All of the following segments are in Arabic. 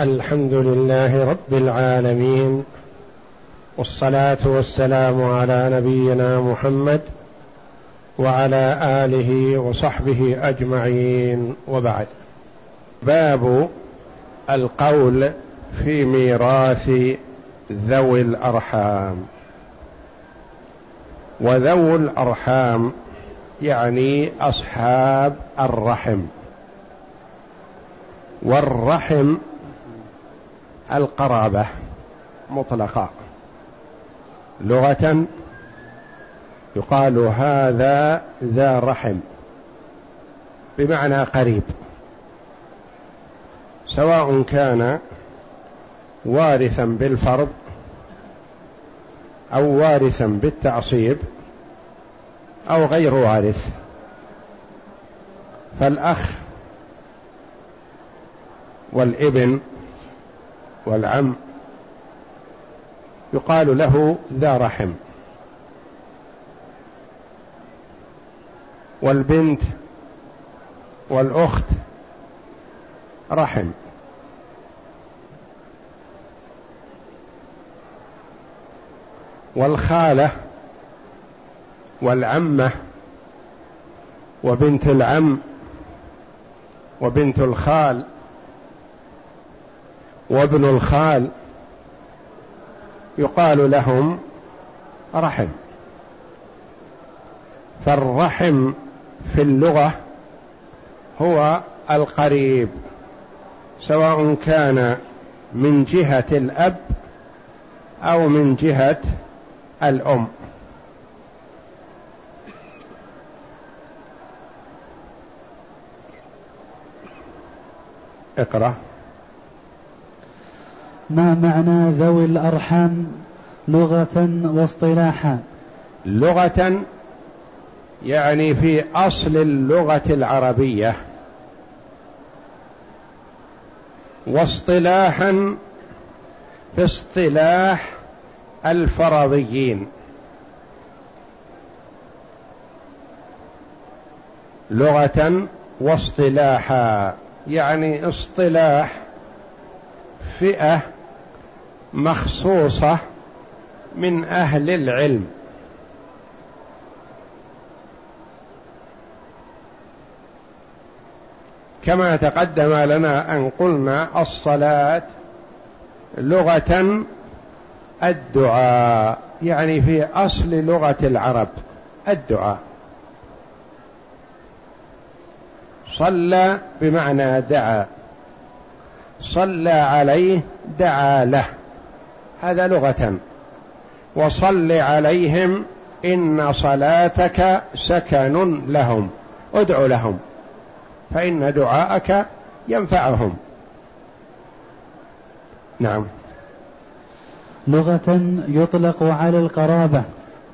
الحمد لله رب العالمين والصلاة والسلام على نبينا محمد وعلى آله وصحبه أجمعين. وبعد. باب القول في ميراث ذوي الأرحام. وذوو الأرحام يعني أصحاب الرحم. والرحم القرابة مطلقا لغة يقال هذا ذا رحم بمعنى قريب. سواء كان وارثا بالفرض أو وارثا بالتعصيب أو غير وارث. فالأخ والابن والعم يقال له ذا رحم. والبنت والأخت رحم. والخالة والعمة وبنت العم وبنت الخال وابن الخال يقال لهم رحم. فالرحم في اللغة هو القريب سواء كان من جهة الأب أو من جهة الأم. اقرأ. ما معنى ذوي الأرحام لغة واصطلاحا؟ لغة يعني في أصل اللغة العربية. واصطلاحا في اصطلاح الفرضيين. لغة واصطلاحا يعني اصطلاح فئة مخصوصة من أهل العلم. كما تقدم لنا أن قلنا الصلاة لغة الدعاء يعني في أصل لغة العرب الدعاء. صلى بمعنى دعا صلى عليه دعا له. هذا لغة. وصل عليهم إن صلاتك سكن لهم. ادع لهم. فإن دعاءك ينفعهم. نعم. لغة يطلق على القرابة.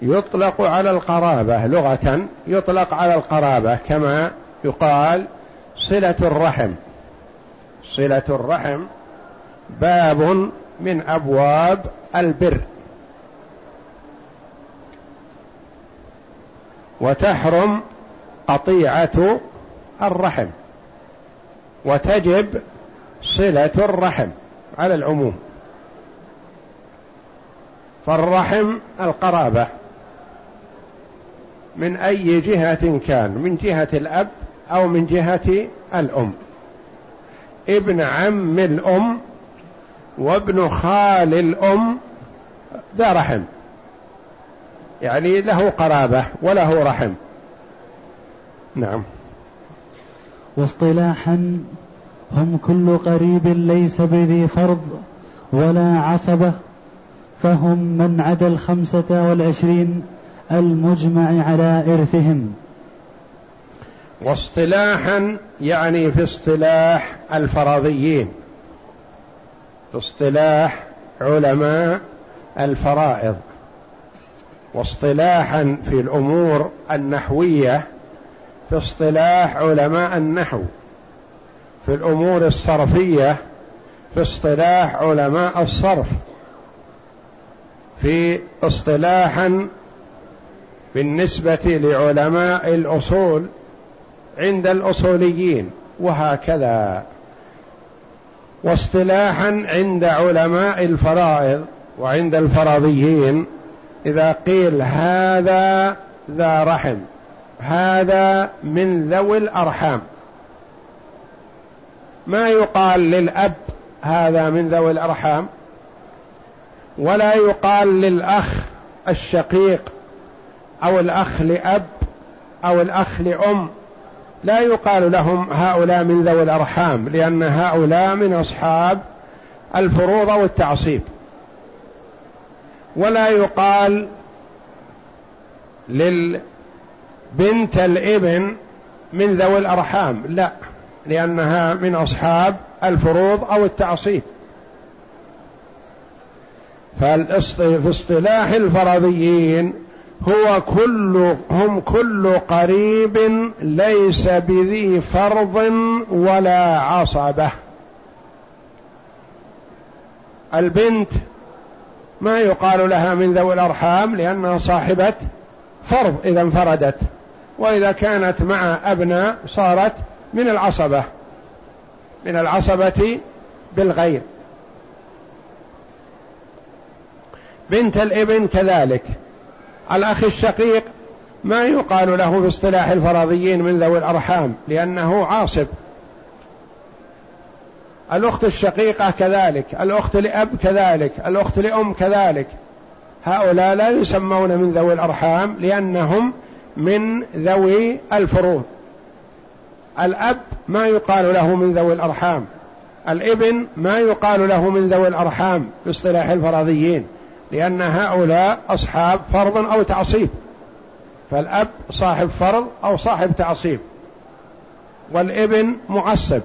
يطلق على القرابة. لغة يطلق على القرابة كما يقال صلة الرحم. صلة الرحم باب من أبواب البر. وتحرم قطيعة الرحم. وتجب صلة الرحم على العموم. فالرحم القرابة. من أي جهة كان؟ من جهة الأب أو من جهة الأم. ابن عم الأم وابن خال الأم ذا رحم. يعني له قرابة وله رحم. نعم. واصطلاحا هم كل قريب ليس بذي فرض ولا عصبة فهم من عدا الخمسة والعشرين المجمع على إرثهم. واصطلاحا يعني في اصطلاح الفرضيين. اصطلاح علماء الفرائض. واصطلاحا في الأمور النحوية في اصطلاح علماء النحو في الأمور الصرفية في اصطلاح علماء الصرف في اصطلاحا بالنسبة لعلماء الأصول عند الأصوليين وهكذا. واصطلاحا عند علماء الفرائض وعند الفرضيين إذا قيل هذا ذا رحم هذا من ذوي الأرحام. ما يقال للأب هذا من ذوي الأرحام ولا يقال للأخ الشقيق أو الأخ لأب أو الأخ لأم. لا يقال لهم هؤلاء من ذوي الأرحام لأن هؤلاء من أصحاب الفروض والتعصيب ولا يقال للبنت الابن من ذوي الأرحام لا لأنها من أصحاب الفروض أو التعصيب. في اصطلاح الفرضيين هو كل هم كل قريب ليس بذي فرض ولا عصبة. البنت ما يقال لها من ذوي الأرحام لأنها صاحبة فرض إذا انفردت وإذا كانت مع أبناء صارت من العصبة من العصبة بالغير. بنت الإبن كذلك. الأخ الشقيق ما يقال له باصطلاح الفرضيين من ذوي الأرحام لأنه عاصب. الأخت الشقيقة كذلك الأخت لأب كذلك الأخت لأم كذلك. هؤلاء لا يسمون من ذوي الأرحام لأنهم من ذوي الفروض. الأب ما يقال له من ذوي الأرحام الإبن ما يقال له من ذوي الأرحام باصطلاح الفرضيين. لأن هؤلاء أصحاب فرض أو تعصيب. فالأب صاحب فرض أو صاحب تعصيب. والابن معصب.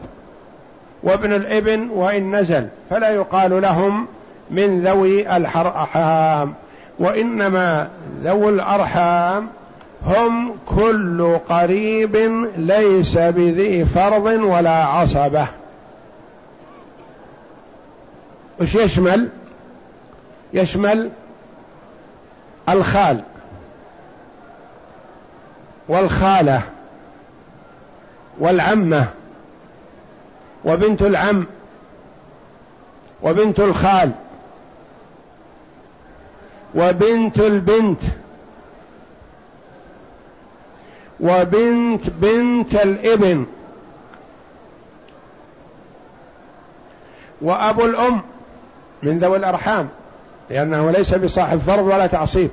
وابن الابن وإن نزل فلا يقال لهم من ذوي الأرحام وإنما ذوي الأرحام هم كل قريب ليس بذي فرض ولا عصبة. وش يشمل؟ يشمل الخال والخالة والعمة وبنت العم وبنت الخال وبنت البنت وبنت بنت الابن وأبو الأم من ذوي الأرحام. لأنه ليس بصاحب فرض ولا تعصيب.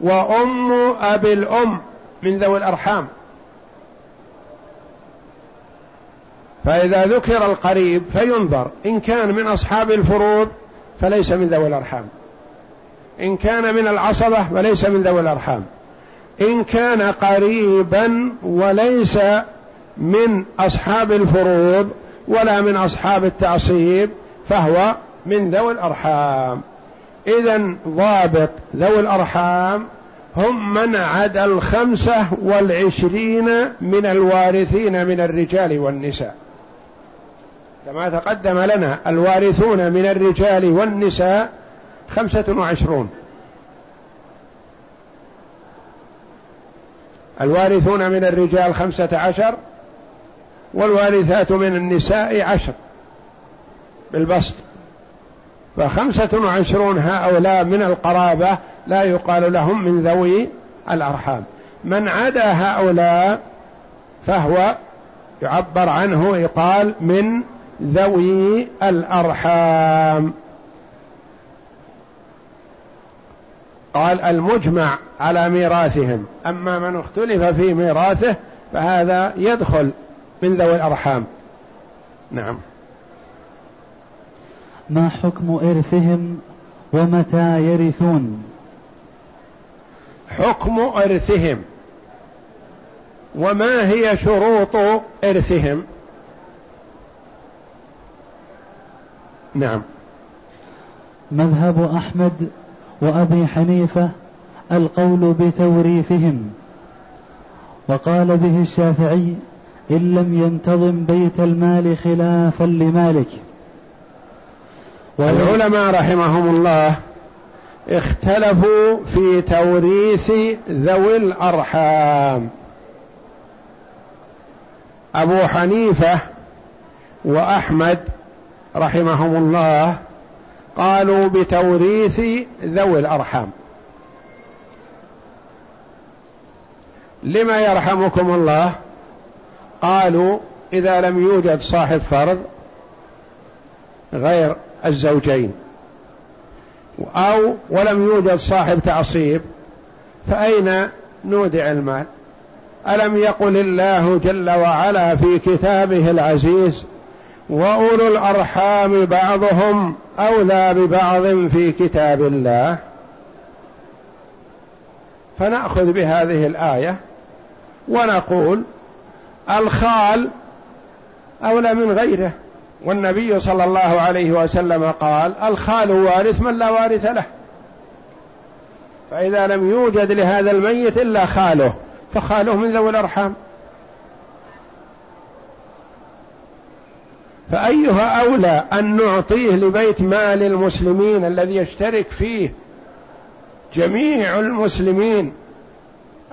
وأم أبي الأم من ذوي الأرحام. فإذا ذكر القريب فينظر. إن كان من أصحاب الفروض فليس من ذوي الأرحام. إن كان من العصبة فليس من ذوي الأرحام. إن كان قريبا وليس من أصحاب الفروض ولا من أصحاب التعصيب فهو من ذوي الأرحام. إذا ضابط ذوي الأرحام هم من عدا الخمسة والعشرين من الوارثين من الرجال والنساء. كما تقدم لنا الوارثون من الرجال والنساء خمسة وعشرون. الوارثون من الرجال خمسة عشر والوارثات من النساء عشر. بالبسط. فخمسة وعشرون هؤلاء من القرابة لا يقال لهم من ذوي الأرحام. من عدا هؤلاء فهو يعبر عنه يقال من ذوي الأرحام. قال المجمع على ميراثهم. أما من اختلف في ميراثه فهذا يدخل من ذوي الأرحام. نعم. ما حكم إرثهم ومتى يرثون؟ حكم إرثهم. وما هي شروط إرثهم؟ نعم. مذهب أحمد وأبي حنيفة القول بتوريثهم. وقال به الشافعي إن لم ينتظم بيت المال خلافا لمالك. والعلماء رحمهم الله اختلفوا في توريث ذوي الأرحام. أبو حنيفة وأحمد رحمهم الله قالوا بتوريث ذوي الأرحام. لما يرحمكم الله؟ قالوا إذا لم يوجد صاحب فرض غير الزوجين. أو ولم يوجد صاحب تعصيب فأين نودع المال؟ ألم يقل الله جل وعلا في كتابه العزيز وأولو الأرحام بعضهم أولى ببعض في كتاب الله؟ فنأخذ بهذه الآية ونقول الخال أولى من غيره. والنبي صلى الله عليه وسلم قال الخال وارث من لا وارث له. فإذا لم يوجد لهذا الميت إلا خاله فخاله من ذوي الأرحام. فأيها أولى أن نعطيه لبيت مال المسلمين الذي يشترك فيه جميع المسلمين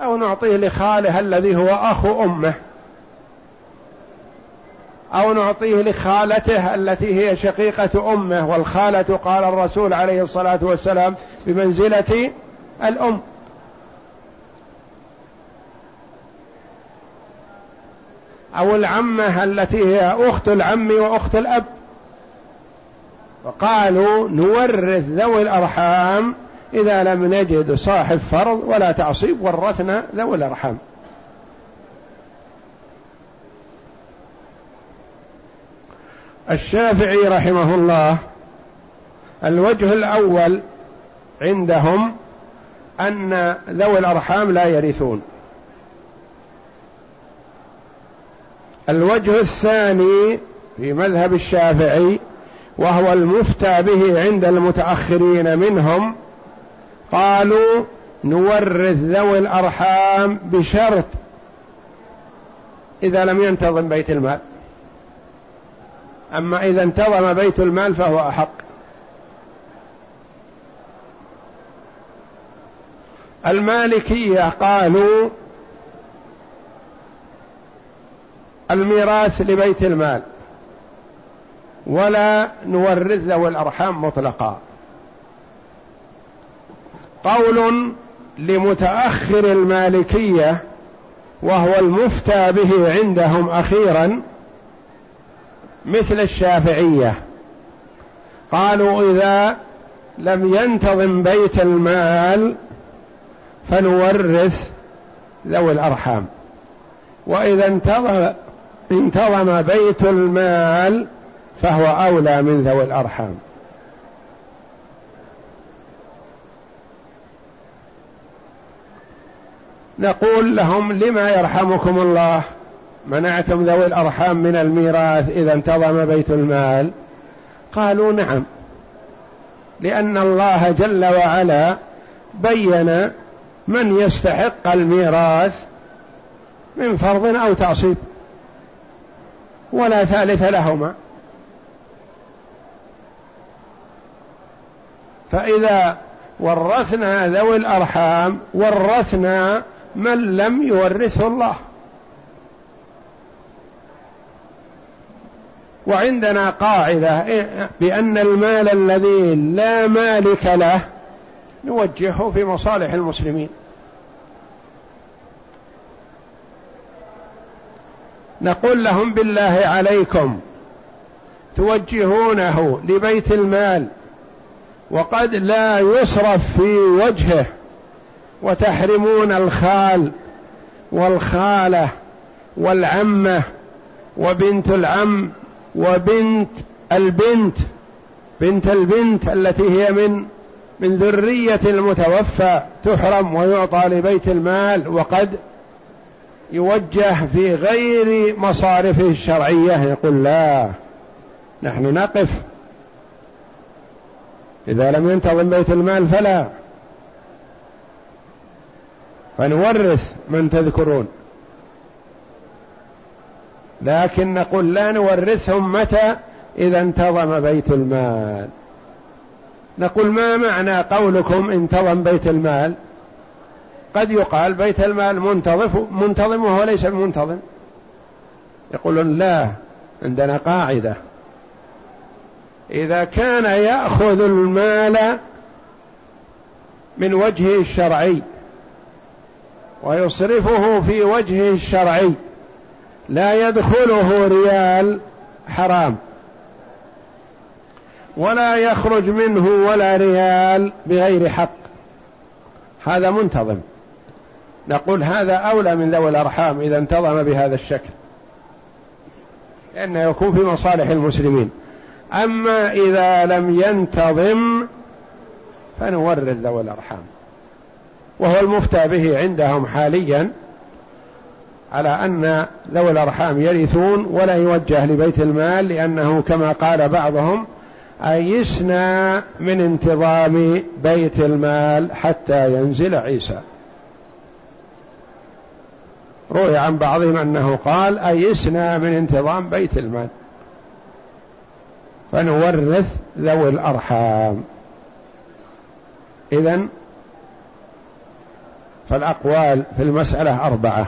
أو نعطيه لخاله الذي هو أخو أمه. أو نعطيه لخالته التي هي شقيقة أمه والخالة قال الرسول عليه الصلاة والسلام بمنزلة الأم. أو العمة التي هي أخت العم وأخت الأب. وقالوا نورث ذوي الأرحام إذا لم نجد صاحب فرض ولا تعصيب ورثنا ذوي الأرحام. الشافعي رحمه الله الوجه الأول عندهم أن ذوي الأرحام لا يرثون. الوجه الثاني في مذهب الشافعي وهو المفتى به عند المتأخرين منهم قالوا نورث ذوي الأرحام بشرط إذا لم ينتظم بيت المال. أما إذا انتظم بيت المال فهو أحق. المالكية قالوا الميراث لبيت المال ولا نورث ذوي الأرحام مطلقا. قول لمتأخر المالكية وهو المفتى به عندهم أخيرا مثل الشافعية. قالوا إذا لم ينتظم بيت المال فنورث ذوي الأرحام. وإذا انتظم بيت المال فهو أولى من ذوي الأرحام. نقول لهم لما يرحمكم الله؟ منعتم ذوي الأرحام من الميراث إذا انتظم بيت المال. قالوا نعم لأن الله جل وعلا بين من يستحق الميراث من فرض أو تعصيب ولا ثالث لهما. فإذا ورثنا ذوي الأرحام ورثنا من لم يورثه الله. وعندنا قاعدة بأن المال الذي لا مالك له نوجهه في مصالح المسلمين. نقول لهم بالله عليكم توجهونه لبيت المال وقد لا يصرف في وجهه وتحرمون الخال والخالة والعمة وبنت العم وبنت البنت بنت البنت التي هي من من ذرية المتوفى تحرم ويعطى لبيت المال وقد يوجه في غير مصارفه الشرعية يقول لا نحن نقف. إذا لم ينتظم بيت المال فلا. فنورث من تذكرون. لكن نقول لا نورثهم متى؟ إذا انتظم بيت المال. نقول ما معنى قولكم انتظم بيت المال؟ قد يقال بيت المال منتظم منتظم وهو ليس منتظم. يقولون لا عندنا قاعدة. إذا كان يأخذ المال من وجهه الشرعي ويصرفه في وجهه الشرعي لا يدخله ريال حرام. ولا يخرج منه ولا ريال بغير حق. هذا منتظم. نقول هذا أولى من ذوي الأرحام إذا انتظم بهذا الشكل. لأنه يكون في مصالح المسلمين. أما إذا لم ينتظم فنورث ذوي الأرحام. وهو المفتى به عندهم حاليا. على أن ذوي الأرحام يرثون ولا يوجه لبيت المال لأنه كما قال بعضهم أيسنا من انتظام بيت المال حتى ينزل عيسى. روي عن بعضهم أنه قال أيسنا من انتظام بيت المال. فنورث ذوي الأرحام. إذن فالأقوال في المسألة أربعة.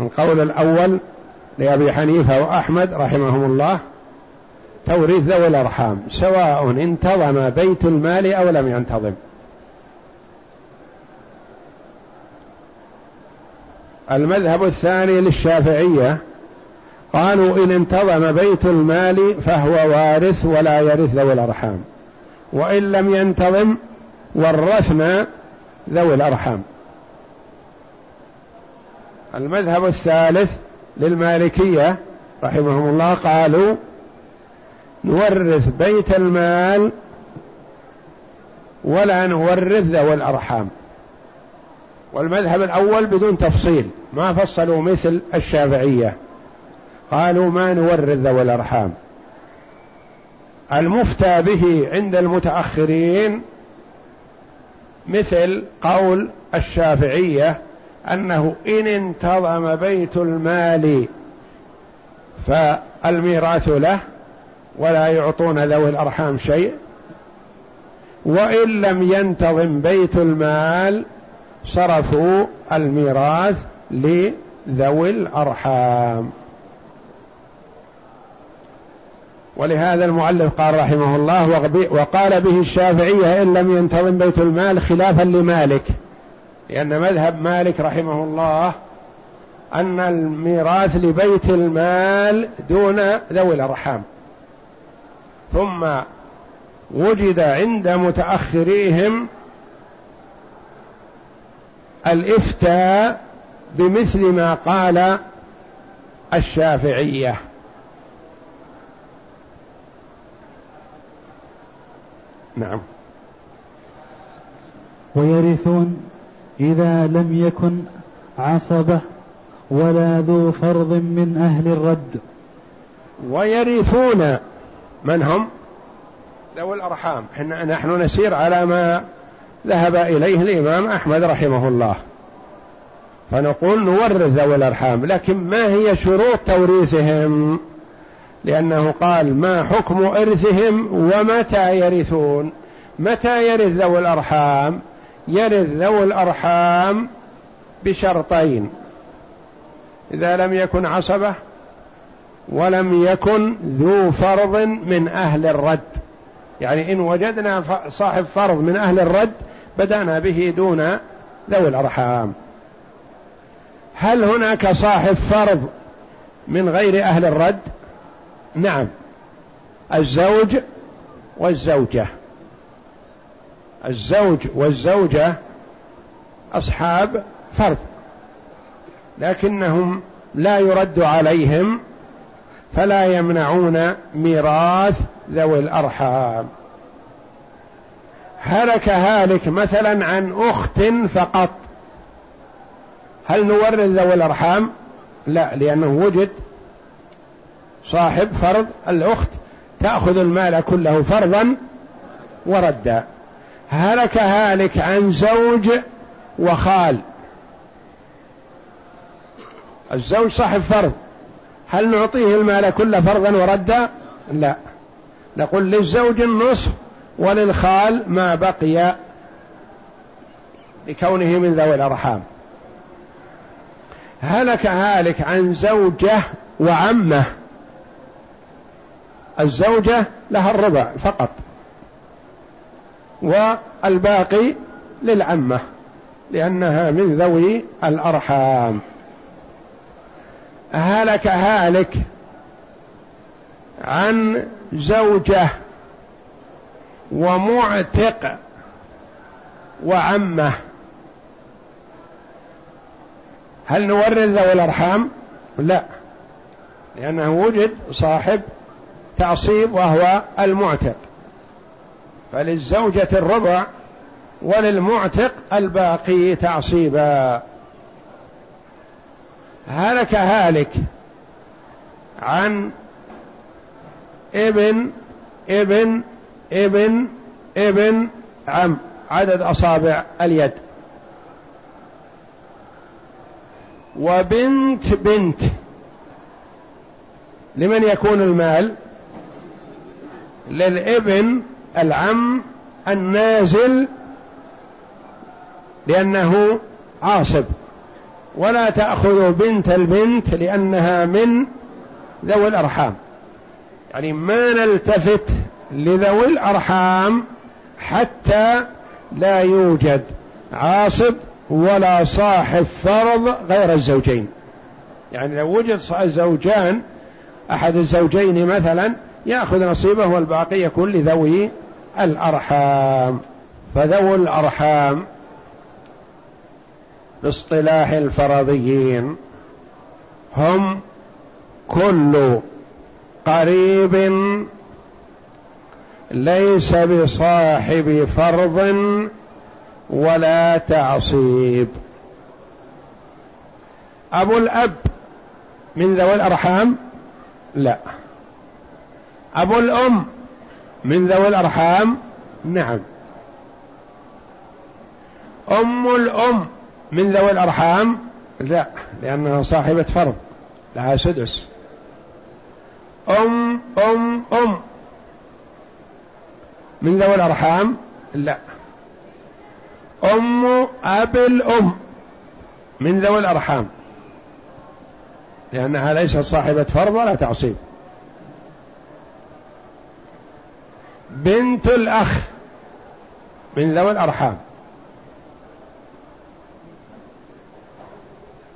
القول الأول لأبي حنيفة وأحمد رحمهم الله توريث ذوي الأرحام سواء انتظم بيت المال أو لم ينتظم. المذهب الثاني للشافعية قالوا إن انتظم بيت المال فهو وارث ولا يرث ذوي الأرحام وإن لم ينتظم ورثنا ذوي الأرحام. المذهب الثالث للمالكية رحمهم الله قالوا نورث بيت المال ولا نورث ذوي الأرحام. والمذهب الأول بدون تفصيل ما فصلوا مثل الشافعية. قالوا ما نورث ذوي الأرحام. المفتى به عند المتأخرين مثل قول الشافعية أنه إن انتظم بيت المال فالميراث له ولا يعطون ذوي الأرحام شيء وإن لم ينتظم بيت المال صرفوا الميراث لذوي الأرحام. ولهذا المؤلف قال رحمه الله وقال به الشافعية إن لم ينتظم بيت المال خلافا لمالك. لأن مذهب مالك رحمه الله أن الميراث لبيت المال دون ذوي الأرحام. ثم وجد عند متأخريهم الإفتاء بمثل ما قال الشافعية. نعم. ويرثون إذا لم يكن عصبة ولا ذو فرض من أهل الرد. ويرثون من هم؟ ذوي الأرحام. نحن نسير على ما ذهب إليه الإمام أحمد رحمه الله. فنقول نورث ذوي الأرحام. لكن ما هي شروط توريثهم؟ لأنه قال ما حكم إرثهم ومتى يرثون؟ متى يرث ذوي الأرحام؟ يرث ذوي الأرحام بشرطين. إذا لم يكن عصبة ولم يكن ذو فرض من أهل الرد. يعني إن وجدنا صاحب فرض من أهل الرد بدأنا به دون ذوي الأرحام. هل هناك صاحب فرض من غير أهل الرد؟ نعم. الزوج والزوجة. الزوج والزوجة أصحاب فرض. لكنهم لا يرد عليهم فلا يمنعون ميراث ذوي الأرحام. هلك هالك مثلا عن أخت فقط. هل نورث ذوي الأرحام؟ لا لأنه وجد صاحب فرض الأخت تأخذ المال كله فرضا وردا. هلك هالك عن زوج وخال. الزوج صاحب فرض. هل نعطيه المال كله فرضا وردا؟ لا. نقول للزوج النصف وللخال ما بقي لكونه من ذوي الأرحام. هلك هالك عن زوجة وعمه. الزوجة لها الربع فقط. والباقي للعمة لأنها من ذوي الأرحام. هلك هالك عن زوجة ومعتق وعمة. هل نورث ذوي الأرحام؟ لا لأنه وجد صاحب تعصيب وهو المعتق. فللزوجة الربع وللمعتق الباقي تعصيبا. هلك هالك عن ابن ابن ابن ابن عم عدد أصابع اليد. وبنت بنت. لمن يكون المال؟ للابن العم النازل لأنه عاصب. ولا تأخذ بنت البنت لأنها من ذوي الأرحام. يعني ما نلتفت لذوي الأرحام حتى لا يوجد عاصب ولا صاحب فرض غير الزوجين. يعني لو وجد زوجان أحد الزوجين مثلا يأخذ نصيبه والباقي يكون لذوي الأرحام. فذوي الأرحام باصطلاح الفرضيين. هم كل قريب ليس بصاحب فرض ولا تعصيب. أبو الأب من ذوي الأرحام؟ لا. أبو الأم من ذوي الأرحام؟ نعم. أم الأم من ذوي الأرحام؟ لا لأنها صاحبة فرض لها سدس. أم أم أم من ذوي الأرحام؟ لا. أم أب الأم من ذوي الأرحام لأنها ليست صاحبة فرض ولا تعصيب. بنت الأخ من ذوي الأرحام.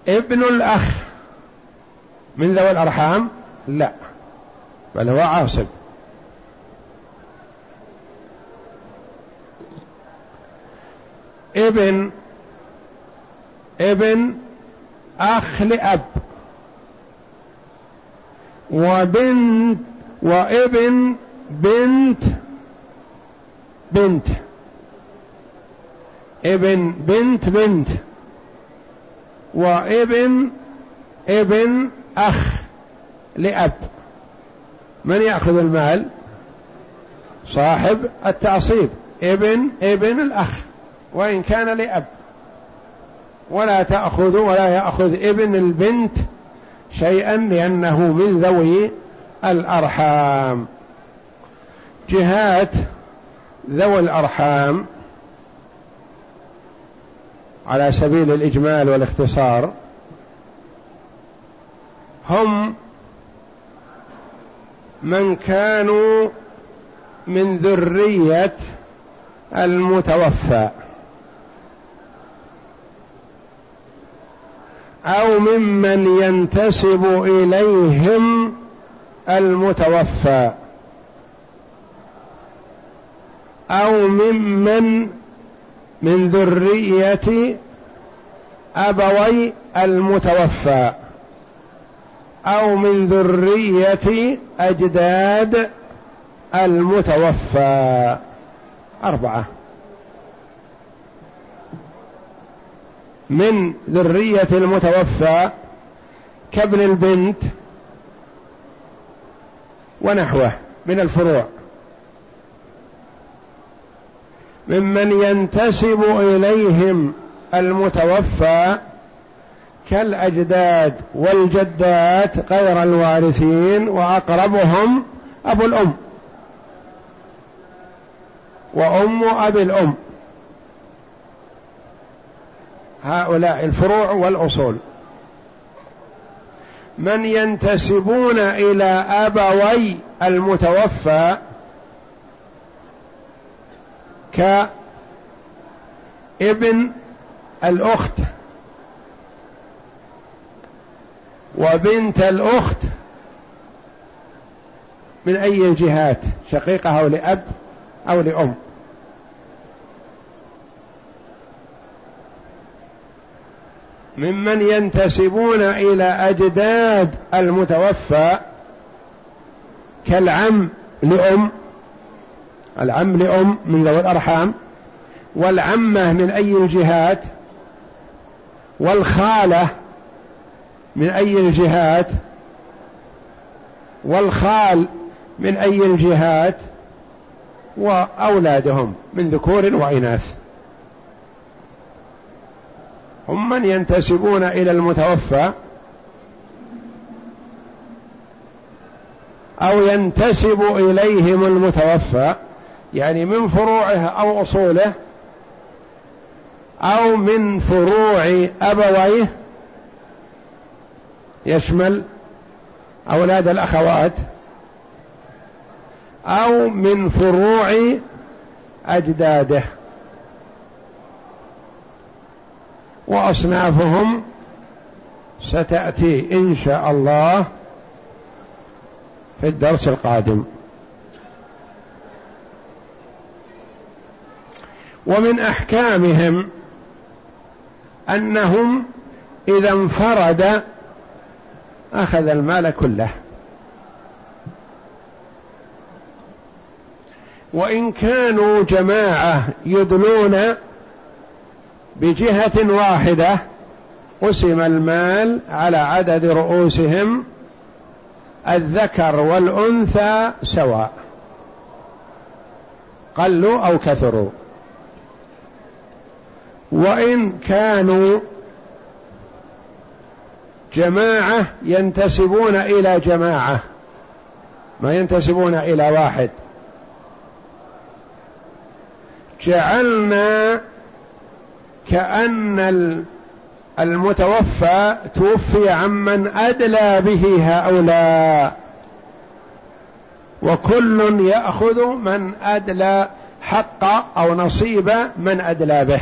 ابن الأخ من ذوي الأرحام؟ لا. بل هو عاصب ابن ابن أخ لأب. وبنت وابن بنت بنت. ابن بنت بنت. وابن ابن أخ لأب. من يأخذ المال؟ صاحب التعصيب. ابن ابن الأخ. وإن كان لأب. ولا تأخذ ولا يأخذ ابن البنت شيئا لأنه من ذوي الأرحام. جهات ذوي الأرحام على سبيل الإجمال والاختصار هم من كانوا من ذرية المتوفى أو ممن ينتسب إليهم المتوفى. أو ممن من ذرية أبوي المتوفى أو من ذرية أجداد المتوفى. أربعة. من ذرية المتوفى كابن البنت ونحوه من الفروع. ممن ينتسب إليهم المتوفى كالأجداد والجدات غير الوارثين وأقربهم أبو الأم وأم أبي الأم. هؤلاء الفروع والأصول. من ينتسبون إلى أبوي المتوفى كابن الأخت وبنت الأخت من أي الجهات شقيقة أو لأب أو لأم. ممن ينتسبون إلى أجداد المتوفى كالعم لأم. العم لأم من ذوي الأرحام والعمة من أي الجهات والخالة من أي الجهات والخال من أي الجهات وأولادهم من ذكور وإناث. هم من ينتسبون إلى المتوفى أو ينتسب إليهم المتوفى. يعني من فروعه أو أصوله أو من فروع أبويه يشمل أولاد الأخوات أو من فروع أجداده وأصنافهم ستأتي إن شاء الله في الدرس القادم. ومن أحكامهم أنهم إذا انفرد أخذ المال كله. وإن كانوا جماعة يدلون بجهة واحدة قسم المال على عدد رؤوسهم الذكر والأنثى سواء قلوا أو كثروا. وإن كانوا جماعة ينتسبون إلى جماعة ما ينتسبون إلى واحد. جعلنا كأن المتوفى توفي عمن أدلى به هؤلاء. وكل يأخذ من أدلى حق أو نصيب من أدلى به.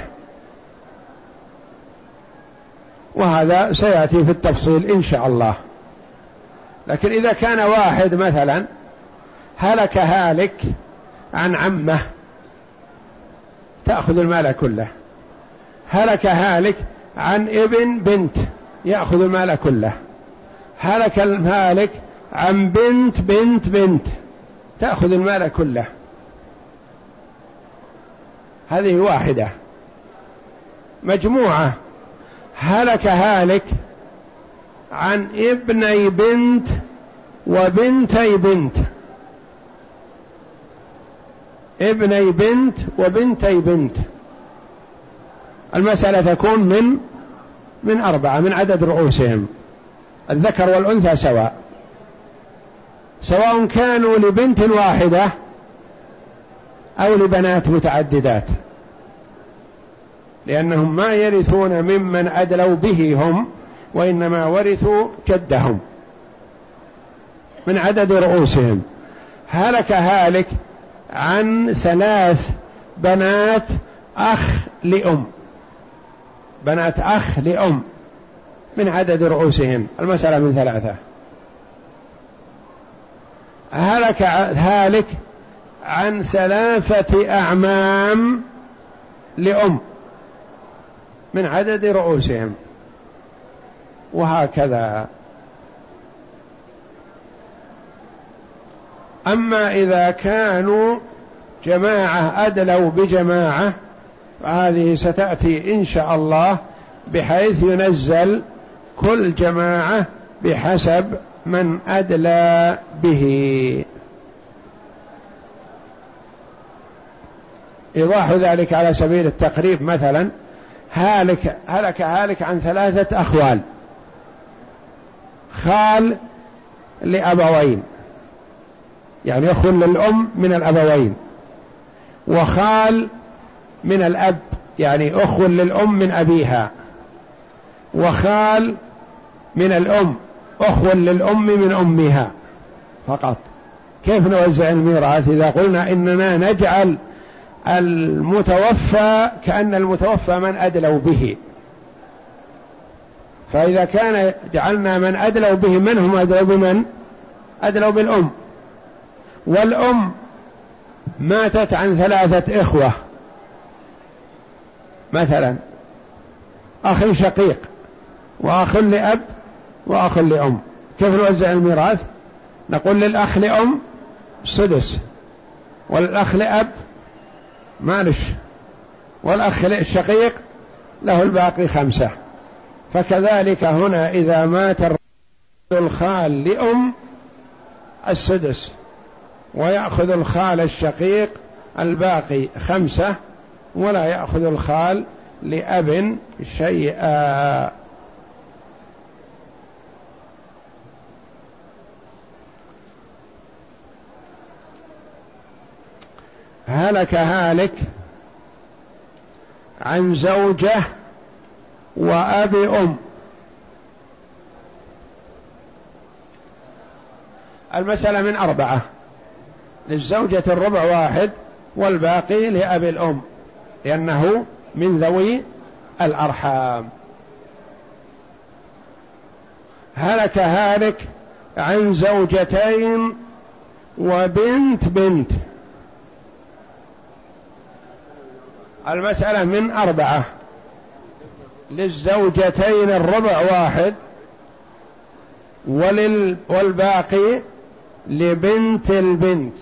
وهذا سيأتي في التفصيل إن شاء الله. لكن إذا كان واحد مثلا هلك هالك عن عمه تأخذ المال كله. هلك هالك عن ابن بنت يأخذ المال كله. هلك الهالك عن بنت بنت بنت تأخذ المال كله. هذه واحدة. مجموعة. هلك هالك عن ابني بنت وبنتي بنت. ابني بنت وبنتي بنت. المسألة تكون من من أربعة من عدد رؤوسهم الذكر والأنثى سواء. سواء كانوا لبنت واحدة أو لبنات متعددات. لأنهم ما يرثون ممن أدلوا به هم وإنما ورثوا جدهم من عدد رؤوسهم. هلك هالك عن ثلاث بنات أخ لأم. بنات أخ لأم من عدد رؤوسهم. المسألة من ثلاثة. هلك هالك عن ثلاثة أعمام لأم. من عدد رؤوسهم. وهكذا. أما إذا كانوا جماعة أدلوا بجماعة فهذه ستأتي إن شاء الله بحيث ينزل كل جماعة بحسب من أدلى به. إيضاح ذلك على سبيل التقريب مثلا. هالك هلك هالك عن ثلاثة أخوال. خال لأبوين. يعني أخو للأم من الأبوين. وخال من الأب يعني أخو للأم من أبيها. وخال من الأم أخو للأم من أمها. فقط. كيف نوزع الميراث إذا قلنا إننا نجعل المتوفى كأن المتوفى من أدلوا به. فإذا كان جعلنا من أدلوا به من هم أدلوا بمن؟ أدلوا بالأم. والأم ماتت عن ثلاثة إخوة. مثلا أخ شقيق وأخ لأب وأخ لأم. كيف نوزع الميراث؟ نقول للأخ لأم سدس والأخ لأب مالش والأخ الشقيق له الباقي خمسة. فكذلك هنا إذا مات الخال لأم السدس ويأخذ الخال الشقيق الباقي خمسة ولا يأخذ الخال لأب شيئا. هلك هالك عن زوجه وأب أم. المسألة من أربعة. للزوجة الربع واحد والباقي لأب الأم لأنه من ذوي الأرحام. هلك هالك عن زوجتين وبنت بنت. المسألة من أربعة. للزوجتين الربع واحد ولل والباقي لبنت البنت.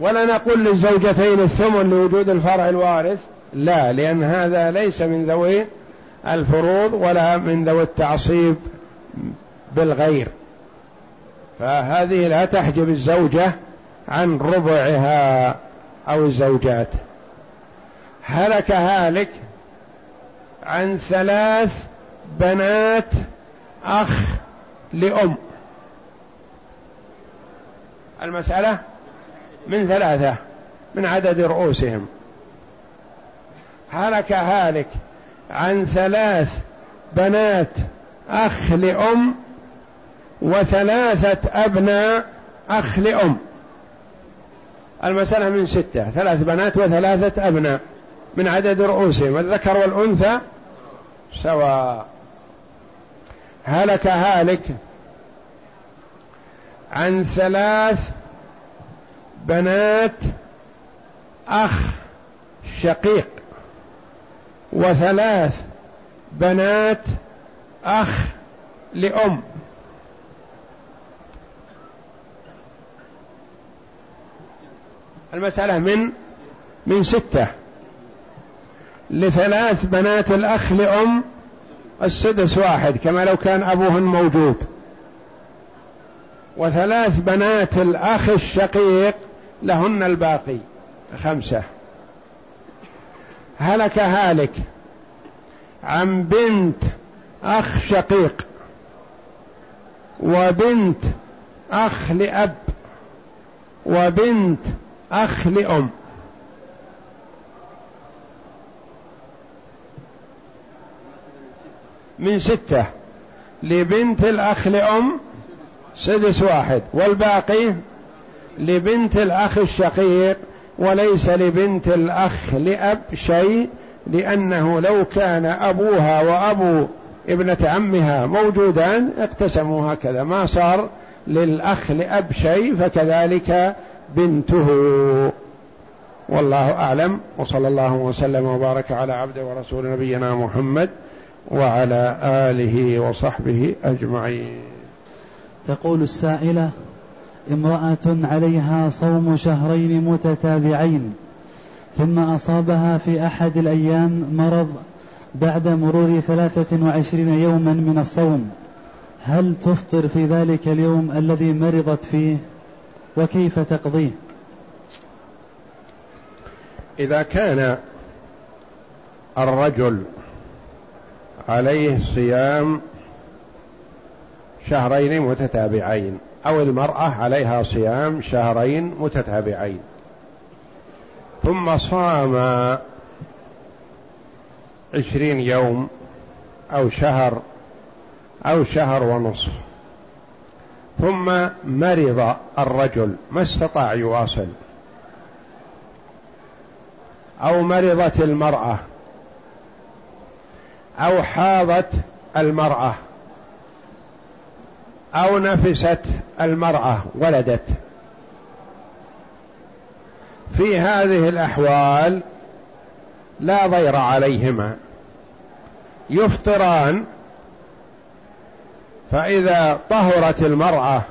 ولا نقول للزوجتين الثمن لوجود الفرع الوارث لا لأن هذا ليس من ذوي الفروض ولا من ذوي التعصيب بالغير. فهذه لا تحجب الزوجة عن ربعها أو الزوجات. هلك هالك عن ثلاث بنات أخ لأم. المسألة من ثلاثة من عدد رؤوسهم. هلك هالك عن ثلاث بنات أخ لأم وثلاثة أبناء أخ لأم. المسألة من ستة ثلاث بنات وثلاثة أبناء. من عدد رؤوسهم الذكر والأنثى سواء. هلك هالك عن ثلاث بنات أخ شقيق وثلاث بنات أخ لأم. المسألة من من ستة. لثلاث بنات الأخ لأم السدس واحد كما لو كان أبوهن موجود. وثلاث بنات الأخ الشقيق لهن الباقي خمسة. هلك هالك عن بنت أخ شقيق وبنت أخ لأب وبنت أخ لأم. من ستة. لبنت الأخ لأم سدس واحد. والباقي لبنت الأخ الشقيق وليس لبنت الأخ لأب شيء لأنه لو كان أبوها وأبو ابنة عمها موجودان اقتسموا هكذا. ما صار للأخ لأب شيء فكذلك بنته. والله أعلم. وصلى الله وسلم وبارك على عبده ورسول نبينا محمد. وعلى آله وصحبه أجمعين. تقول السائلة امرأة عليها صوم شهرين متتابعين ثم أصابها في أحد الأيام مرض بعد مرور ثلاثة وعشرين يوما من الصوم. هل تفطر في ذلك اليوم الذي مرضت فيه؟ وكيف تقضيه؟ إذا كان الرجل عليه صيام شهرين متتابعين أو المرأة عليها صيام شهرين متتابعين. ثم صام عشرين يوم أو شهر أو شهر ونصف. ثم مرض الرجل ما استطاع يواصل. أو مرضت المرأة. أو حاضت المرأة أو نفست المرأة ولدت. في هذه الأحوال لا ضير عليهما. يفطران فإذا طهرت المرأة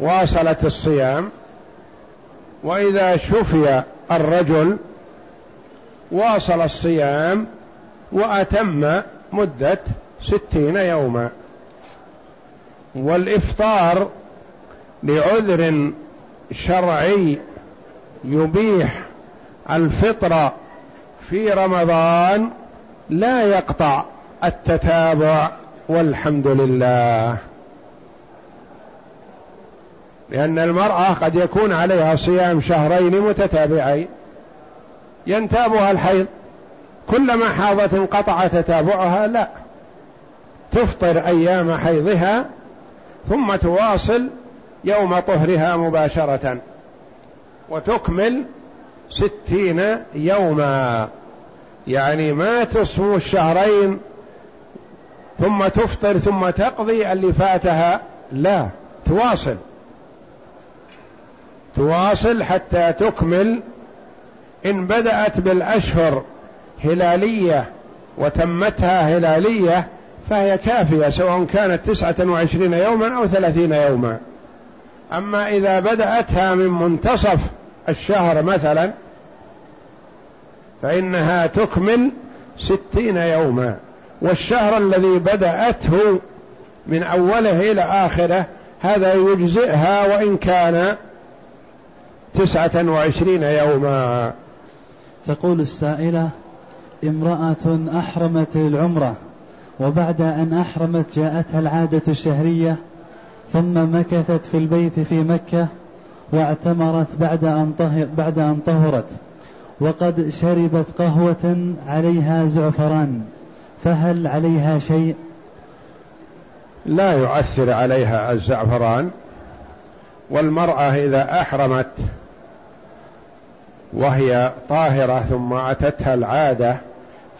واصلت الصيام وإذا شفي الرجل واصل الصيام وأتم مدة ستين يوما. والإفطار لعذر شرعي يبيح الفطر في رمضان لا يقطع التتابع والحمد لله. لأن المرأة قد يكون عليها صيام شهرين متتابعين. ينتابها الحيض. كلما حاضت انقطع تتابعها لا. تفطر أيام حيضها ثم تواصل يوم طهرها مباشرة وتكمل ستين يوما. يعني ما تصوم الشهرين ثم تفطر ثم تقضي اللي فاتها. لا تواصل. تواصل حتى تكمل. إن بدأت بالأشهر هلالية وتمتها هلالية فهي كافية سواء كانت تسعة وعشرين يوما أو ثلاثين يوما. أما إذا بدأتها من منتصف الشهر مثلا فإنها تكمل ستين يوما. والشهر الذي بدأته من أوله إلى آخره هذا يجزئها وإن كان تسعة وعشرين يوما. تقول السائلة امرأة أحرمت العمرة وبعد أن أحرمت جاءتها العادة الشهرية ثم مكثت في البيت في مكة واعتمرت بعد أن طهر بعد أن طهرت وقد شربت قهوة عليها زعفران فهل عليها شيء؟ لا يؤثر عليها الزعفران والمرأة إذا أحرمت وهي طاهرة ثم أتتها العادة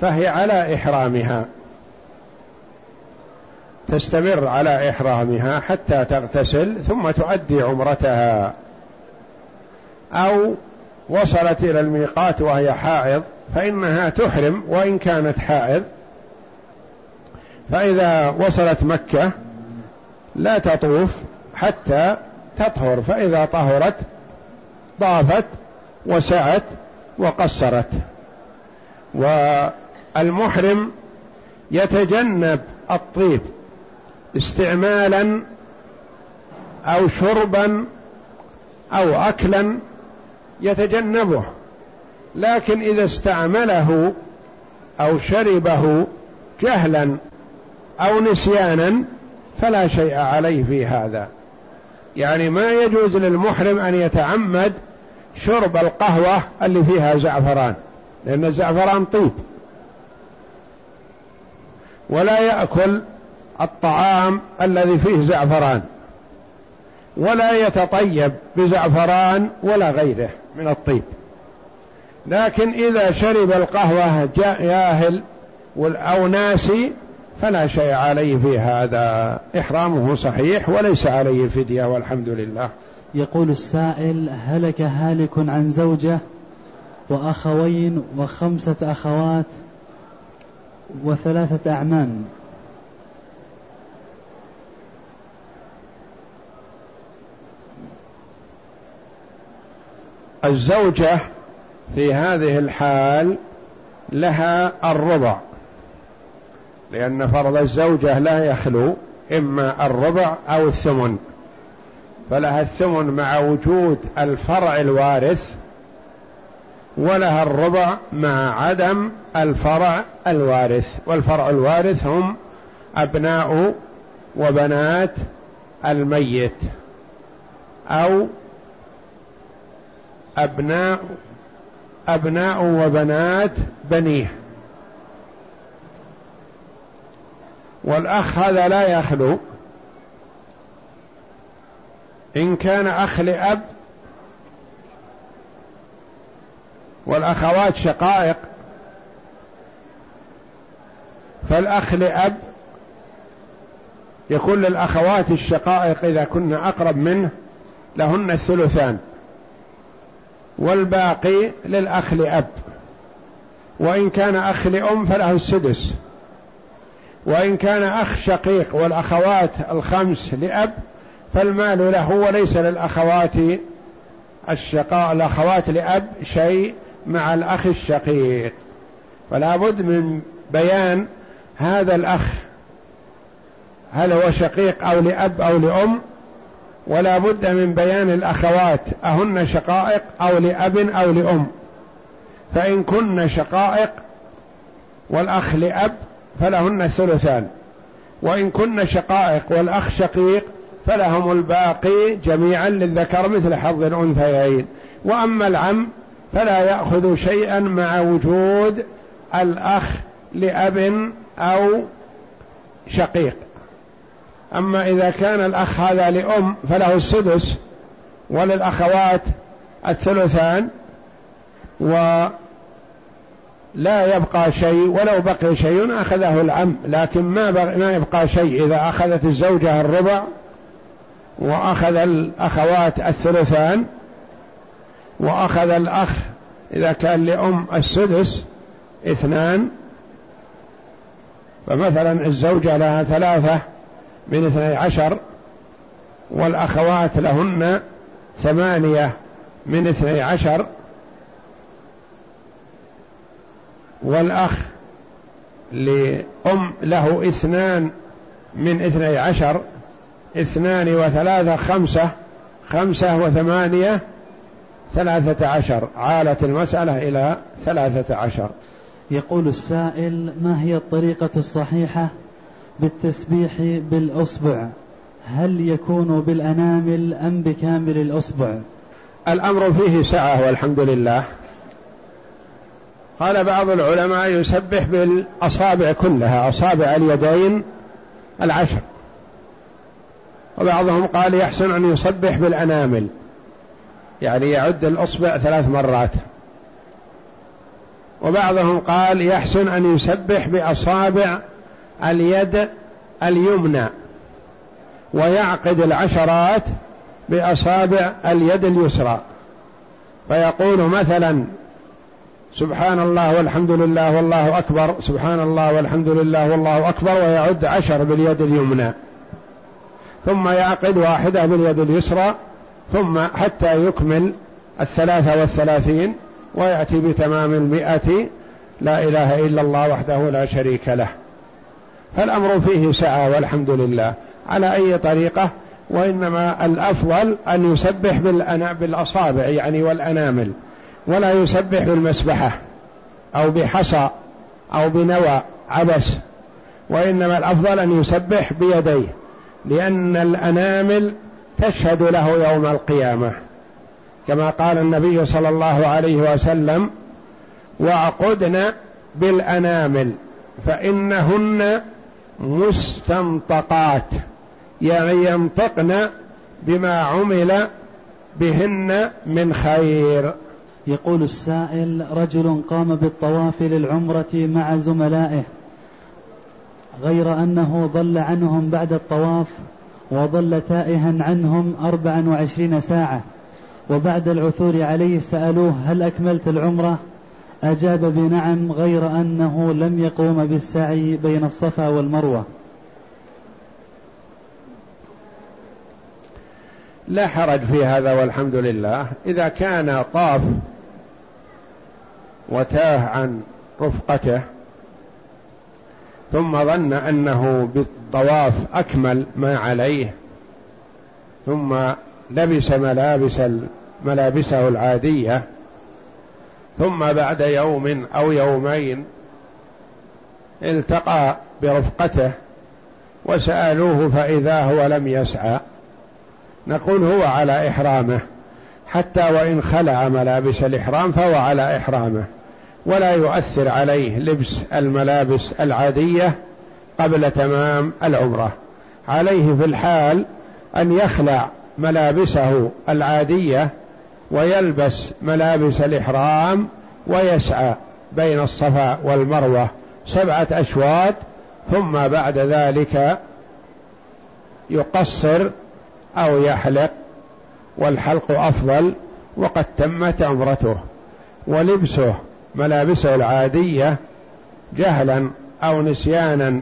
فهي على إحرامها. تستمر على إحرامها حتى تغتسل ثم تؤدي عمرتها. أو وصلت إلى الميقات وهي حائض فإنها تحرم وإن كانت حائض. فإذا وصلت مكة لا تطوف حتى تطهر فإذا طهرت طافت وسعت وقصرت. والمحرم يتجنب الطيب استعمالا أو شربا أو اكلا يتجنبه لكن إذا استعمله أو شربه جهلا أو نسيانا فلا شيء عليه في هذا. يعني ما يجوز للمحرم أن يتعمد شرب القهوة اللي فيها زعفران لأن الزعفران طيب. ولا يأكل الطعام الذي فيه زعفران ولا يتطيب بزعفران ولا غيره من الطيب. لكن إذا شرب القهوة جاهل أو ناسي فلا شيء عليه في هذا. إحرامه صحيح وليس عليه فدية والحمد لله. يقول السائل هلك هالك عن زوجة وأخوين وخمسة أخوات وثلاثة أعمام. الزوجة في هذه الحال لها الربع لأن فرض الزوجة لا يخلو إما الربع أو الثمن فلها الثمن مع وجود الفرع الوارث ولها الربع مع عدم الفرع الوارث. والفرع الوارث هم أبناء وبنات الميت أو أبناء أبناء وبنات بنيه. والأخ هذا لا يخلو. إن كان أخ لأب والأخوات شقائق. فالأخ لأب يكون للأخوات الشقائق إذا كن أقرب منه لهن الثلثان. والباقي للأخ لأب. وإن كان أخ لأم فله السدس. وإن كان أخ شقيق والأخوات الخمس لأب فالمال له وليس للأخوات الشقاء الأخوات لأب شيء مع الأخ الشقيق. فلا بد من بيان هذا الأخ هل هو شقيق أو لأب أو لأم؟ ولا بد من بيان الأخوات أهن شقائق أو لأب أو لأم؟ فإن كن شقائق والأخ لأب فلهن الثلثان وإن كن شقائق والأخ شقيق فلهم الباقي جميعا للذكر مثل حظ الأنثيين. وأما العم فلا يأخذ شيئا مع وجود الأخ لأب أو شقيق. أما إذا كان الأخ هذا لأم فله السدس وللأخوات الثلثان ولا يبقى شيء ولو بقي شيء أخذه العم. لكن ما, ما يبقى شيء إذا أخذت الزوجة الربع وأخذ الأخوات الثلثان وأخذ الأخ إذا كان لأم السدس اثنان فمثلا الزوجة لها ثلاثة من اثني عشر والأخوات لهن ثمانية من اثني عشر والأخ لأم له اثنان من اثني عشر اثنان وثلاثة خمسة خمسة وثمانية ثلاثة عشر. عالت المسألة إلى ثلاثة عشر. يقول السائل ما هي الطريقة الصحيحة بالتسبيح بالأصبع؟ هل يكون بالأنامل أم بكامل الأصبع؟ الأمر فيه سعة والحمد لله. قال بعض العلماء يسبح بالأصابع كلها أصابع اليدين العشر. وبعضهم قال يحسن أن يسبح بالأنامل. يعني يعد الأصبع ثلاث مرات. وبعضهم قال يحسن أن يسبح بأصابع اليد اليمنى ويعقد العشرات بأصابع اليد اليسرى. فيقول مثلا سبحان الله والحمد لله والله أكبر سبحان الله والحمد لله والله أكبر ويعد عشر باليد اليمنى. ثم يعقد واحدة باليد اليسرى ثم حتى يكمل الثلاثة والثلاثين ويأتي بتمام المئة لا إله إلا الله وحده لا شريك له. فالأمر فيه سعة والحمد لله. على أي طريقة؟ وإنما الأفضل أن يسبح بالأصابع يعني والأنامل ولا يسبح بالمسبحة أو بحصى أو بنوى عبس. وإنما الأفضل أن يسبح بيديه لأن الأنامل تشهد له يوم القيامة. كما قال النبي صلى الله عليه وسلم وعقدن بالأنامل فإنهن مستنطقات يعني ينطقن بما عمل بهن من خير. يقول السائل رجل قام بالطواف للعمرة مع زملائه غير أنه ضل عنهم بعد الطواف وظل تائها عنهم أربعا وعشرين ساعة. وبعد العثور عليه سألوه هل أكملت العمرة؟ أجاب بنعم غير أنه لم يقوم بالسعي بين الصفا والمروة. لا حرج في هذا والحمد لله. إذا كان طاف وتاه عن رفقته ثم ظن أنه بالطواف أكمل ما عليه ثم لبس ملابس ملابسه العادية ثم بعد يوم أو يومين التقى برفقته وسألوه فإذا هو لم يسعى نقول هو على إحرامه حتى وإن خلع ملابس الإحرام فهو على إحرامه. ولا يؤثر عليه لبس الملابس العادية قبل تمام العمرة. عليه في الحال أن يخلع ملابسه العادية ويلبس ملابس الإحرام ويسعى بين الصفا والمروة سبعة أشواط ثم بعد ذلك يقصر أو يحلق والحلق أفضل وقد تمت عمرته. ولبسه ملابسه العادية جهلا أو نسيانا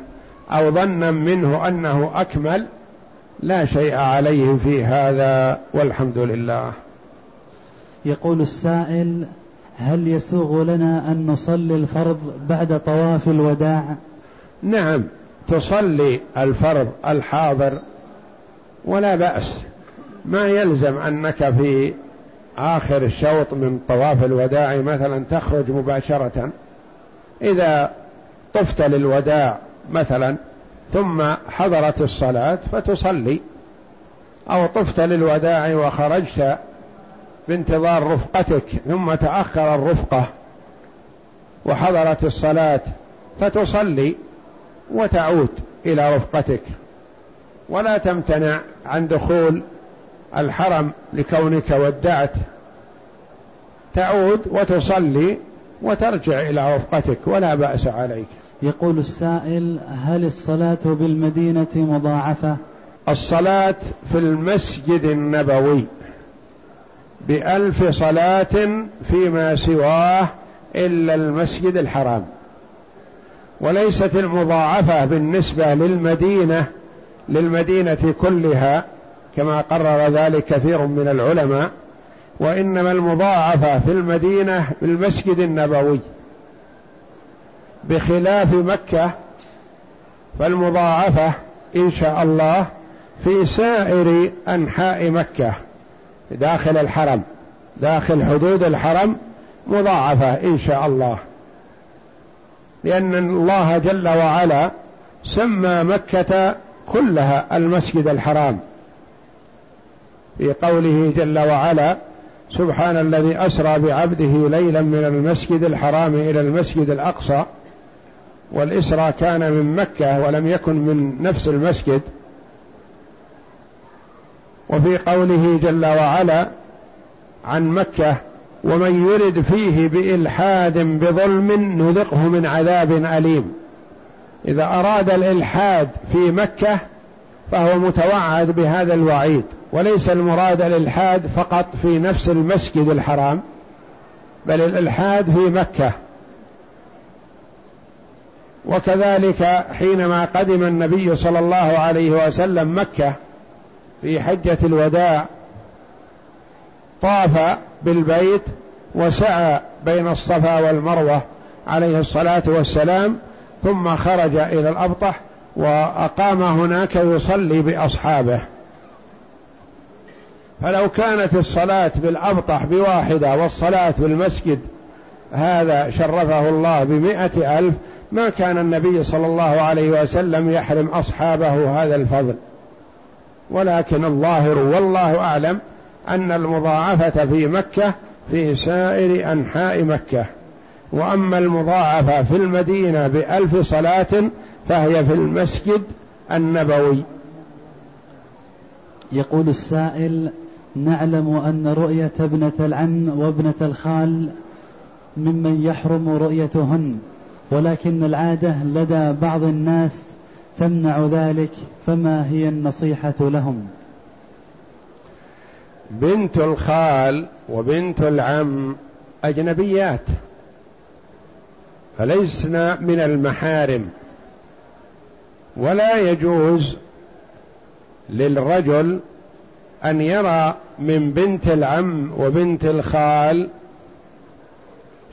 أو ظنا منه أنه أكمل لا شيء عليه في هذا والحمد لله. يقول السائل هل يسوغ لنا أن نصلي الفرض بعد طواف الوداع؟ نعم تصلي الفرض الحاضر ولا بأس. ما يلزم أنك في آخر الشوط من طواف الوداع مثلا تخرج مباشرة. إذا طفت للوداع مثلا ثم حضرت الصلاة فتصلي. أو طفت للوداع وخرجت بانتظار رفقتك ثم تأخر الرفقة وحضرت الصلاة فتصلي وتعود إلى رفقتك. ولا تمتنع عن دخول الحرم لكونك ودعت تعود وتصلي وترجع إلى رفقتك ولا بأس عليك. يقول السائل هل الصلاة بالمدينة مضاعفة؟ الصلاة في المسجد النبوي بألف صلاة فيما سواه إلا المسجد الحرام. وليست المضاعفة بالنسبة للمدينة للمدينة كلها كما قرر ذلك كثير من العلماء وإنما المضاعفة في المدينة بالمسجد النبوي. بخلاف مكة فالمضاعفة إن شاء الله في سائر أنحاء مكة داخل الحرم داخل حدود الحرم مضاعفة إن شاء الله. لأن الله جل وعلا سمى مكة كلها المسجد الحرام. في قوله جل وعلا سبحان الذي أسرى بعبده ليلا من المسجد الحرام إلى المسجد الأقصى والإسرى كان من مكة ولم يكن من نفس المسجد. وفي قوله جل وعلا عن مكة ومن يرد فيه بإلحاد بظلم نذقه من عذاب أليم. إذا أراد الإلحاد في مكة فهو متوعد بهذا الوعيد. وليس المراد الإلحاد فقط في نفس المسجد الحرام بل الإلحاد في مكة. وكذلك حينما قدم النبي صلى الله عليه وسلم مكة في حجة الوداع طاف بالبيت وسعى بين الصفا والمروة عليه الصلاة والسلام ثم خرج إلى الأبطح وأقام هناك يصلي بأصحابه. فلو كانت الصلاة بالأبطح بواحدة والصلاة بالمسجد هذا شرفه الله بمائة ألف ما كان النبي صلى الله عليه وسلم يحرم أصحابه هذا الفضل. ولكن الظاهر والله أعلم أن المضاعفة في مكة في سائر أنحاء مكة. وأما المضاعفة في المدينة بألف صلاة فهي في المسجد النبوي. يقول السائل نعلم أن رؤية ابنة العم وابنة الخال ممن يحرم رؤيتهن ولكن العادة لدى بعض الناس تمنع ذلك فما هي النصيحة لهم؟ بنت الخال وبنت العم أجنبيات فليسن من المحارم ولا يجوز للرجل أن يرى من بنت العم وبنت الخال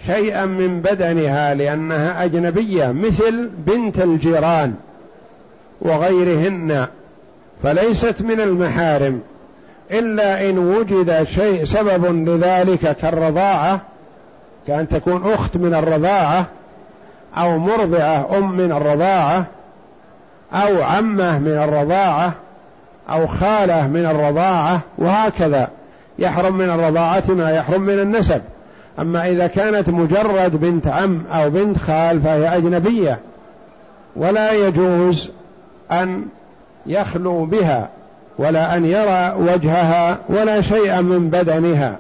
شيئا من بدنها لأنها أجنبية مثل بنت الجيران وغيرهن فليست من المحارم إلا إن وجد شيء سبب لذلك كالرضاعة كأن تكون أخت من الرضاعة أو مرضعة أم من الرضاعة أو عمة من الرضاعة أو خالة من الرضاعة وهكذا. يحرم من الرضاعة ما يحرم من النسب. أما إذا كانت مجرد بنت عم أو بنت خال فهي أجنبية. ولا يجوز أن يخلو بها ولا أن يرى وجهها ولا شيئا من بدنها.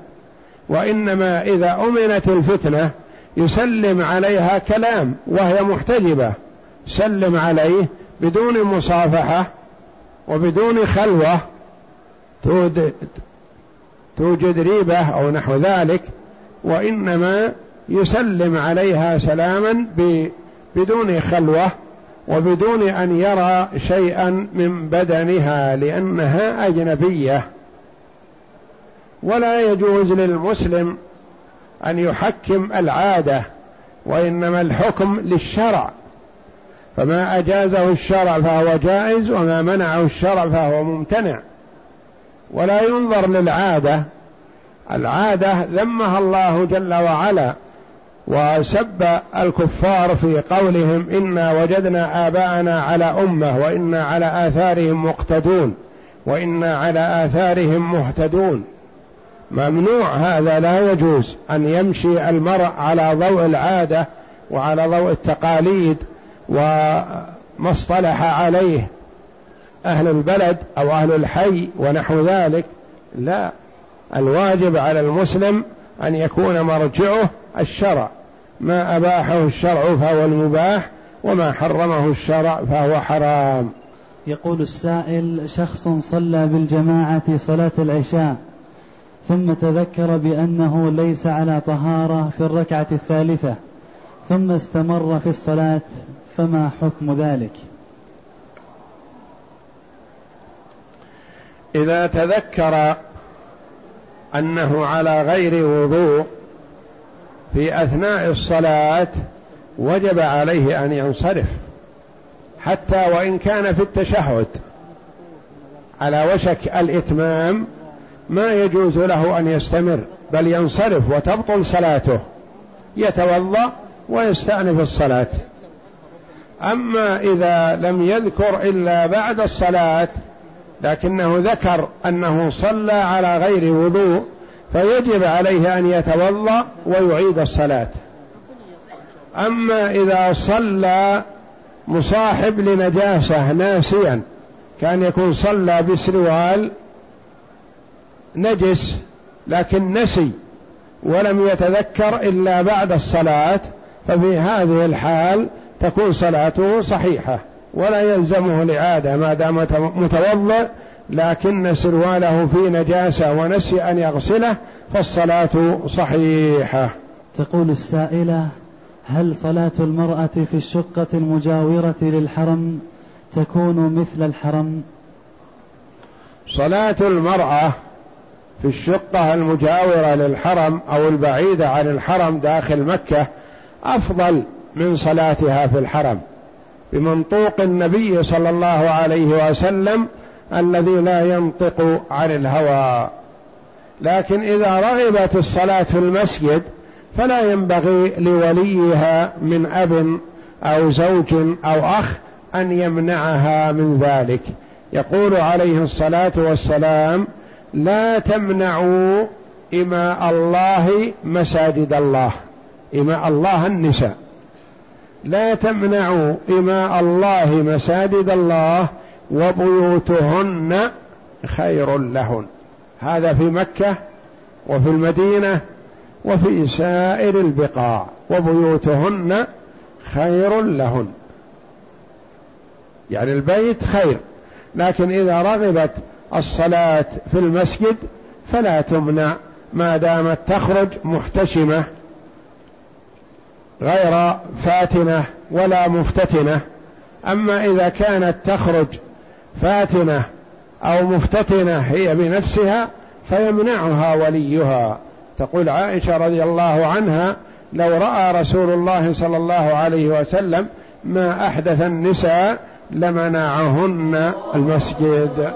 وإنما إذا أمنت الفتنة يسلم عليها كلام وهي محتجبة. سلم عليه بدون مصافحة وبدون خلوة توجد ريبة أو نحو ذلك وإنما يسلم عليها سلاما بدون خلوة وبدون أن يرى شيئا من بدنها لأنها أجنبية. ولا يجوز للمسلم أن يحكم العادة وإنما الحكم للشرع. فما أجازه الشرع فهو جائز وما منعه الشرع فهو ممتنع. ولا ينظر للعادة. العادة ذمها الله جل وعلا وسب الكفار في قولهم إنا وجدنا آباءنا على أمة وإنا على آثارهم مقتدون وإنا على آثارهم مهتدون. ممنوع هذا لا يجوز أن يمشي المرء على ضوء العادة وعلى ضوء التقاليد وما اصطلح عليه أهل البلد أو أهل الحي ونحو ذلك لا الواجب على المسلم أن يكون مرجعه الشرع. ما أباحه الشرع فهو المباح وما حرمه الشرع فهو حرام. يقول السائل شخص صلى بالجماعة صلاة العشاء ثم تذكر بأنه ليس على طهارة في الركعة الثالثة ثم استمر في الصلاة فما حكم ذلك؟ إذا تذكر أنه على غير وضوء في أثناء الصلاة وجب عليه أن ينصرف حتى وإن كان في التشهد. على وشك الإتمام ما يجوز له أن يستمر بل ينصرف وتبطل صلاته يتوضأ ويستأنف الصلاة. أما إذا لم يذكر إلا بعد الصلاة لكنه ذكر أنه صلى على غير وضوء فيجب عليه أن يتوضأ ويعيد الصلاة. أما إذا صلى مصاحب لنجاسة ناسيا كان يكون صلى بسروال نجس لكن نسي ولم يتذكر إلا بعد الصلاة ففي هذه الحال تكون صلاته صحيحة ولا يلزمه الإعادة ما دام متوضئ لكن سرواله في نجاسة ونسي أن يغسله فالصلاة صحيحة. تقول السائلة هل صلاة المرأة في الشقة المجاورة للحرم تكون مثل الحرم؟ صلاة المرأة في الشقة المجاورة للحرم أو البعيدة عن الحرم داخل مكة أفضل من صلاتها في الحرم بمنطوق النبي صلى الله عليه وسلم الذي لا ينطق عن الهوى. لكن إذا رغبت الصلاة في المسجد فلا ينبغي لوليها من أب أو زوج أو أخ أن يمنعها من ذلك. يقول عليه الصلاة والسلام لا تمنعوا إماء الله مساجد الله إماء الله النساء. لا تمنعوا إماء الله مساجد الله وبيوتهن خير لهن. هذا في مكة وفي المدينة وفي سائر البقاع وبيوتهن خير لهن. يعني البيت خير لكن إذا رغبت الصلاة في المسجد فلا تمنع ما دامت تخرج محتشمة. غير فاتنة ولا مفتتنة. أما إذا كانت تخرج فاتنة أو مفتتنة هي بنفسها فيمنعها وليها. تقول عائشة رضي الله عنها لو رأى رسول الله صلى الله عليه وسلم ما أحدث النساء لمنعهن المسجد.